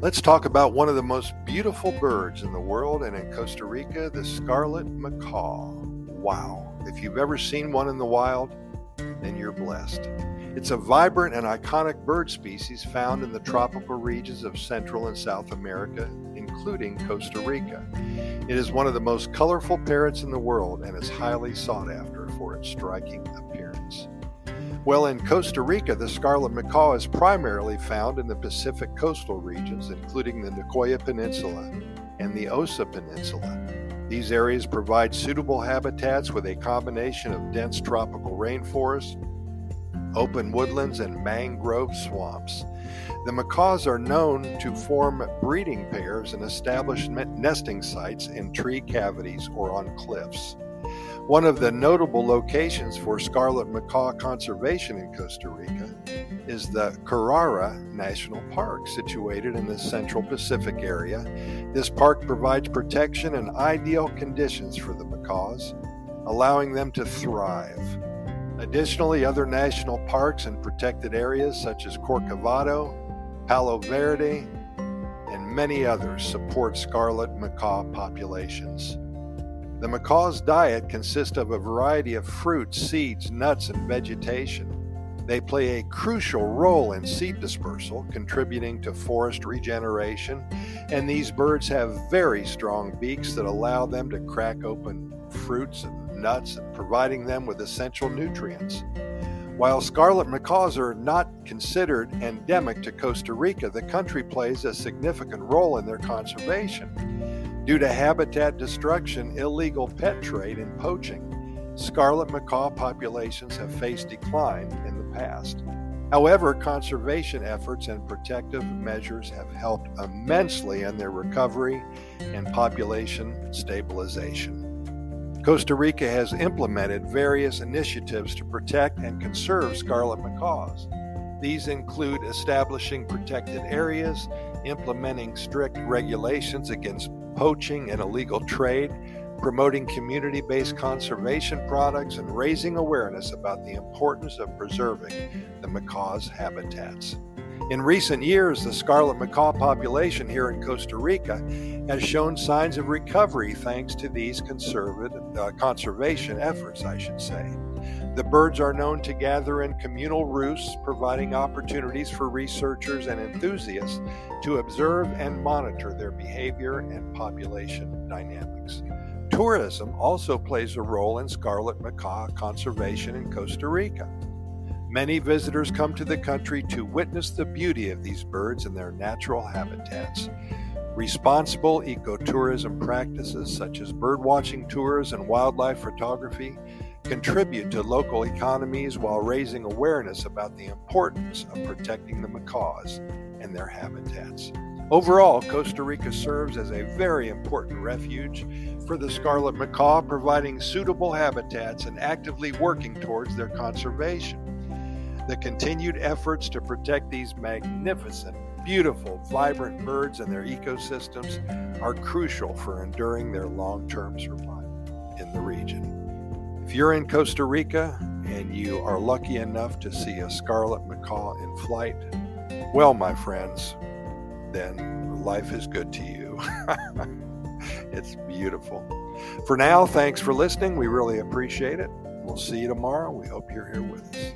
Let's talk about one of the most beautiful birds in the world and in Costa Rica, the scarlet macaw. Wow. If you've ever seen one in the wild, then you're blessed. It's a vibrant and iconic bird species found in the tropical regions of Central and South America, including Costa Rica. It is one of the most colorful parrots in the world and is highly sought after for its striking appearance. Well, in Costa Rica, the scarlet macaw is primarily found in the Pacific coastal regions, including the Nicoya Peninsula and the Osa Peninsula. These areas provide suitable habitats with a combination of dense tropical rainforest, open woodlands, and mangrove swamps. The macaws are known to form breeding pairs and establish nesting sites in tree cavities or on cliffs. One of the notable locations for scarlet macaw conservation in Costa Rica is the Carara National Park, situated in the central Pacific area. This park provides protection and ideal conditions for the macaws, allowing them to thrive. Additionally, other national parks and protected areas such as Corcovado, Palo Verde, and many others support scarlet macaw populations. The macaw's diet consists of a variety of fruits, seeds, nuts, and vegetation. They play a crucial role in seed dispersal, contributing to forest regeneration, and these birds have very strong beaks that allow them to crack open fruits and nuts and providing them with essential nutrients. While scarlet macaws are not considered endemic to Costa Rica, the country plays a significant role in their conservation. Due to habitat destruction, illegal pet trade, and poaching, scarlet macaw populations have faced decline in the past. However, conservation efforts and protective measures have helped immensely in their recovery and population stabilization. Costa Rica has implemented various initiatives to protect and conserve scarlet macaws. These include establishing protected areas, implementing strict regulations against poaching and illegal trade, promoting community based conservation products, and raising awareness about the importance of preserving the macaw's habitats. In recent years, the scarlet macaw population here in Costa Rica has shown signs of recovery thanks to these uh, conservation efforts, I should say. The birds are known to gather in communal roosts, providing opportunities for researchers and enthusiasts to observe and monitor their behavior and population dynamics. Tourism also plays a role in scarlet macaw conservation in Costa Rica. Many visitors come to the country to witness the beauty of these birds in their natural habitats. Responsible ecotourism practices such as birdwatching tours and wildlife photography contribute to local economies while raising awareness about the importance of protecting the macaws and their habitats. Overall, Costa Rica serves as a very important refuge for the scarlet macaw, providing suitable habitats and actively working towards their conservation. The continued efforts to protect these magnificent, beautiful, vibrant birds and their ecosystems are crucial for enduring their long term survival in the region. If you're in Costa Rica and you are lucky enough to see a scarlet macaw in flight, well, my friends, then life is good to you. it's beautiful. For now, thanks for listening. We really appreciate it. We'll see you tomorrow. We hope you're here with us.